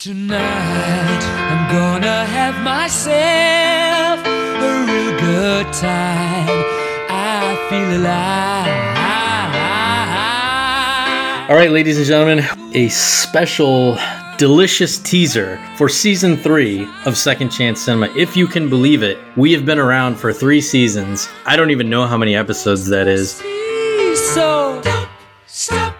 Tonight, I'm gonna have myself a real good time. I feel alive. All right, ladies and gentlemen, a special, delicious teaser for season three of Second Chance Cinema. If you can believe it, we have been around for three seasons. I don't even know how many episodes that is. So don't stop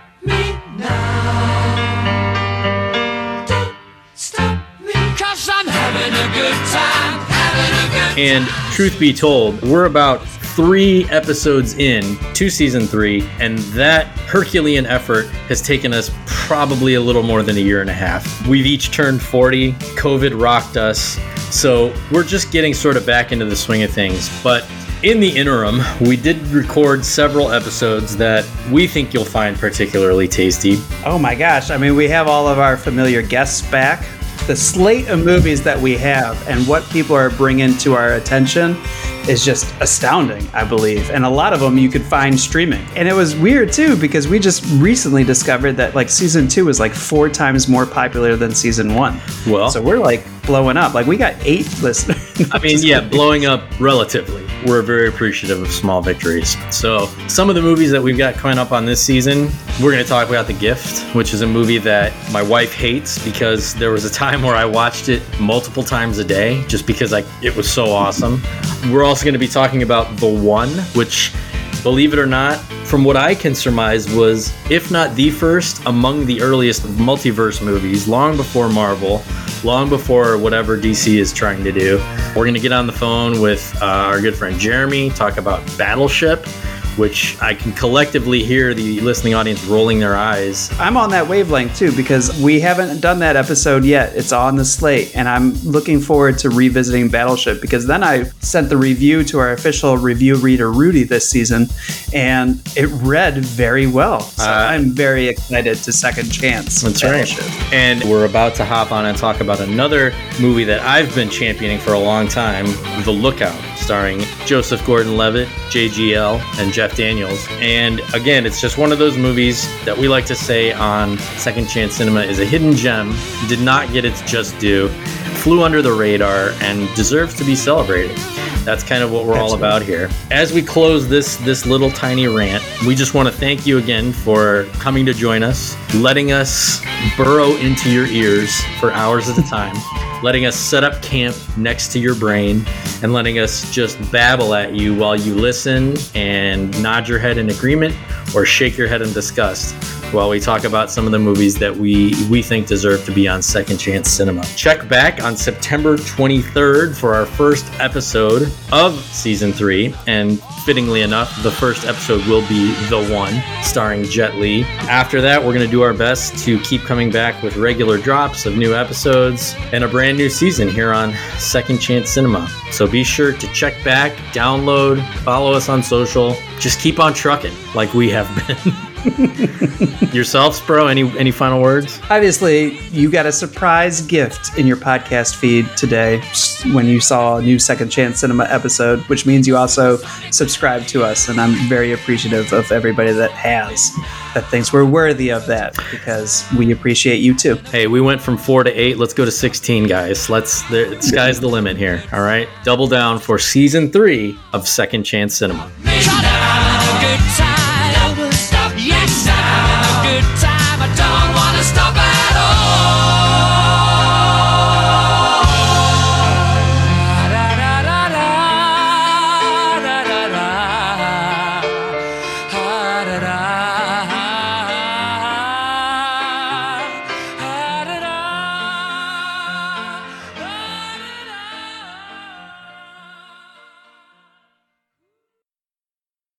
time. Having a good And truth be told, we're about three episodes in to season three, and that Herculean effort has taken us probably a little more than a year and a half. We've each turned 40, COVID rocked us, so we're just getting sort of back into the swing of things. But in the interim, we did record several episodes that we think you'll find particularly tasty. Oh my gosh. I mean, we have all of our familiar guests back. The slate of movies that we have and what people are bringing to our attention is just astounding, I believe. And a lot of them you could find streaming. And it was weird too because we just recently discovered that like season two is like four times more popular than season one. Well, So we're like blowing up. Like we got eight listeners. I mean, yeah, blowing up relatively. We're very appreciative of small victories. So, some of the movies that we've got coming up on this season, we're going to talk about The Gift, which is a movie that my wife hates because there was a time where I watched it multiple times a day just because I, it was so awesome. We're also going to be talking about The One, which believe it or not, from what I can surmise, was, if not the first, among the earliest multiverse movies, long before Marvel, long before whatever DC is trying to do. We're going to get on the phone with uh, our good friend Jeremy, talk about Battleship, which I can collectively hear the listening audience rolling their eyes. I'm on that wavelength too because we haven't done that episode yet. It's on the slate, and I'm looking forward to revisiting Battleship because then I sent the review to our official review reader Rudy this season, and it read very well. So Uh, I'm very excited to second chance. That's Battleship. right. And we're about to hop on and talk about another movie that I've been championing for a long time The Lookout, starring Joseph Gordon Levitt, JGL, and Jeff Daniels. And again, it's just one of those movies that we like to say on Second Chance Cinema is a hidden gem, did not get its just due, flew under the radar, and deserves to be celebrated. That's kind of what we're all about here. As we close this this little tiny rant, we just want to thank you again for coming to join us, letting us burrow into your ears for hours at a time, letting us set up camp next to your brain, and letting us just babble at you while you listen and nod your head in agreement or shake your head in disgust while we talk about some of the movies that we we think deserve to be on Second Chance Cinema. Check back on September 23rd for our first episode of season 3 and fittingly enough the first episode will be The One starring Jet Li. After that, we're going to do our best to keep coming back with regular drops of new episodes and a brand new season here on Second Chance Cinema. So be sure to check back, download, follow us on social. Just keep on trucking like we have been. Yourselves, bro. Any any final words? Obviously, you got a surprise gift in your podcast feed today when you saw a new Second Chance Cinema episode, which means you also subscribe to us. And I'm very appreciative of everybody that has, that thinks we're worthy of that because we appreciate you too. Hey, we went from four to eight. Let's go to sixteen, guys. Let's. The sky's the limit here. All right, double down for season three of Second Chance Cinema.